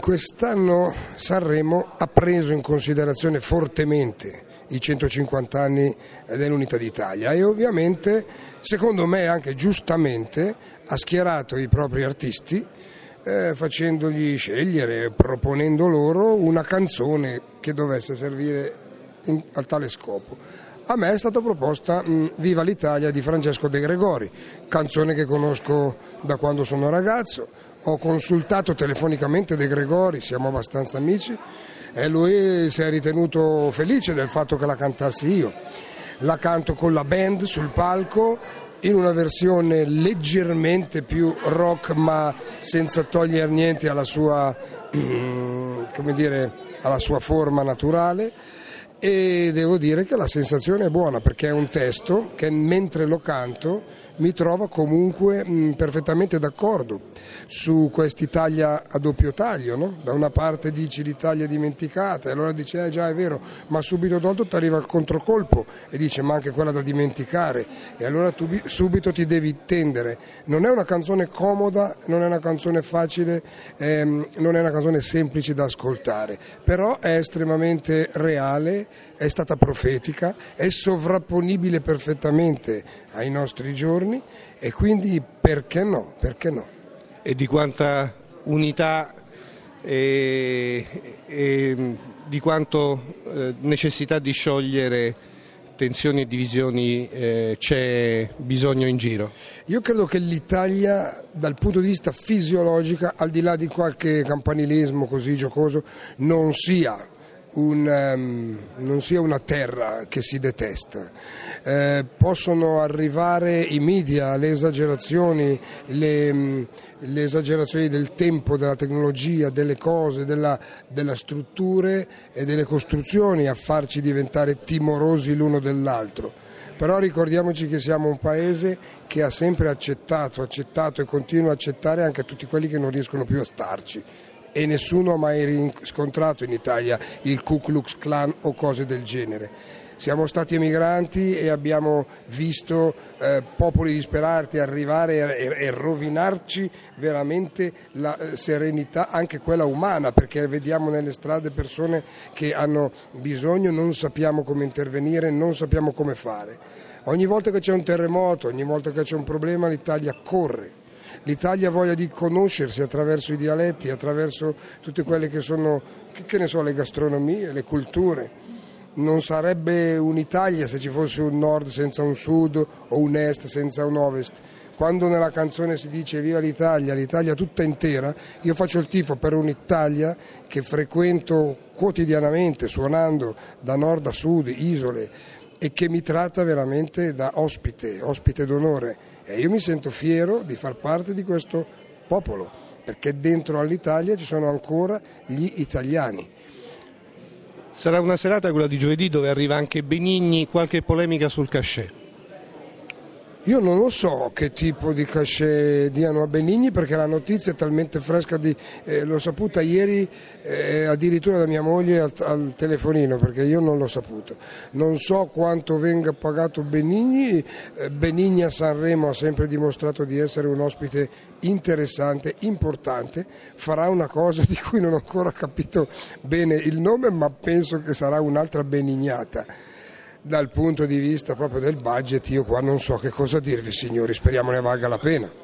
Quest'anno Sanremo ha preso in considerazione fortemente i 150 anni dell'Unità d'Italia e ovviamente, secondo me anche giustamente, ha schierato i propri artisti eh, facendogli scegliere, proponendo loro una canzone che dovesse servire in, a tale scopo. A me è stata proposta mh, Viva l'Italia di Francesco De Gregori, canzone che conosco da quando sono ragazzo ho consultato telefonicamente De Gregori, siamo abbastanza amici e lui si è ritenuto felice del fatto che la cantassi io. La canto con la band sul palco in una versione leggermente più rock ma senza togliere niente alla sua, dire, alla sua forma naturale e devo dire che la sensazione è buona perché è un testo che mentre lo canto mi trova comunque mh, perfettamente d'accordo su quest'Italia a doppio taglio. No? Da una parte dici l'Italia dimenticata e allora dici eh già è vero, ma subito dopo ti arriva il controcolpo e dice ma anche quella da dimenticare e allora tu subito ti devi tendere. Non è una canzone comoda, non è una canzone facile, ehm, non è una canzone semplice da ascoltare, però è estremamente reale, è stata profetica, è sovrapponibile perfettamente ai nostri giorni e quindi perché no? Perché no? E di quanta unità e, e di quanto eh, necessità di sciogliere tensioni e divisioni eh, c'è bisogno in giro? Io credo che l'Italia dal punto di vista fisiologico, al di là di qualche campanilismo così giocoso, non sia un, um, non sia una terra che si detesta. Eh, possono arrivare i media, le esagerazioni, le, mm, le, esagerazioni del tempo, della tecnologia, delle cose, della, della strutture e delle costruzioni a farci diventare timorosi l'uno dell'altro. Però ricordiamoci che siamo un paese che ha sempre accettato, accettato e continua a accettare anche tutti quelli che non riescono più a starci e nessuno ha mai riscontrato in Italia il Ku Klux Klan o cose del genere. Siamo stati emigranti e abbiamo visto eh, popoli disperati arrivare e, e, rovinarci veramente la eh, serenità, anche quella umana, perché vediamo nelle strade persone che hanno bisogno, non sappiamo come intervenire, non sappiamo come fare. Ogni volta che c'è un terremoto, ogni volta che c'è un problema l'Italia corre l'Italia ha voglia di conoscersi attraverso i dialetti, attraverso tutte quelle che sono, che ne so, le gastronomie, le culture. Non sarebbe un'Italia se ci fosse un nord senza un sud o un est senza un ovest. Quando nella canzone si dice viva l'Italia, l'Italia tutta intera, io faccio il tifo per un'Italia che frequento quotidianamente suonando da nord a sud, isole, e che mi tratta veramente da ospite, ospite d'onore e io mi sento fiero di far parte di questo popolo perché dentro all'Italia ci sono ancora gli italiani. Sarà una serata quella di giovedì dove arriva anche Benigni, qualche polemica sul cachet. Io non lo so che tipo di cachet diano a Benigni perché la notizia è talmente fresca, di, eh, l'ho saputa ieri eh, addirittura da mia moglie al, al, telefonino perché io non l'ho saputo. Non so quanto venga pagato Benigni, eh, Benigni a Sanremo ha sempre dimostrato di essere un ospite interessante, importante, farà una cosa di cui non ho ancora capito bene il nome ma penso che sarà un'altra benignata dal punto di vista proprio del budget io qua non so che cosa dirvi signori, speriamo ne valga la pena.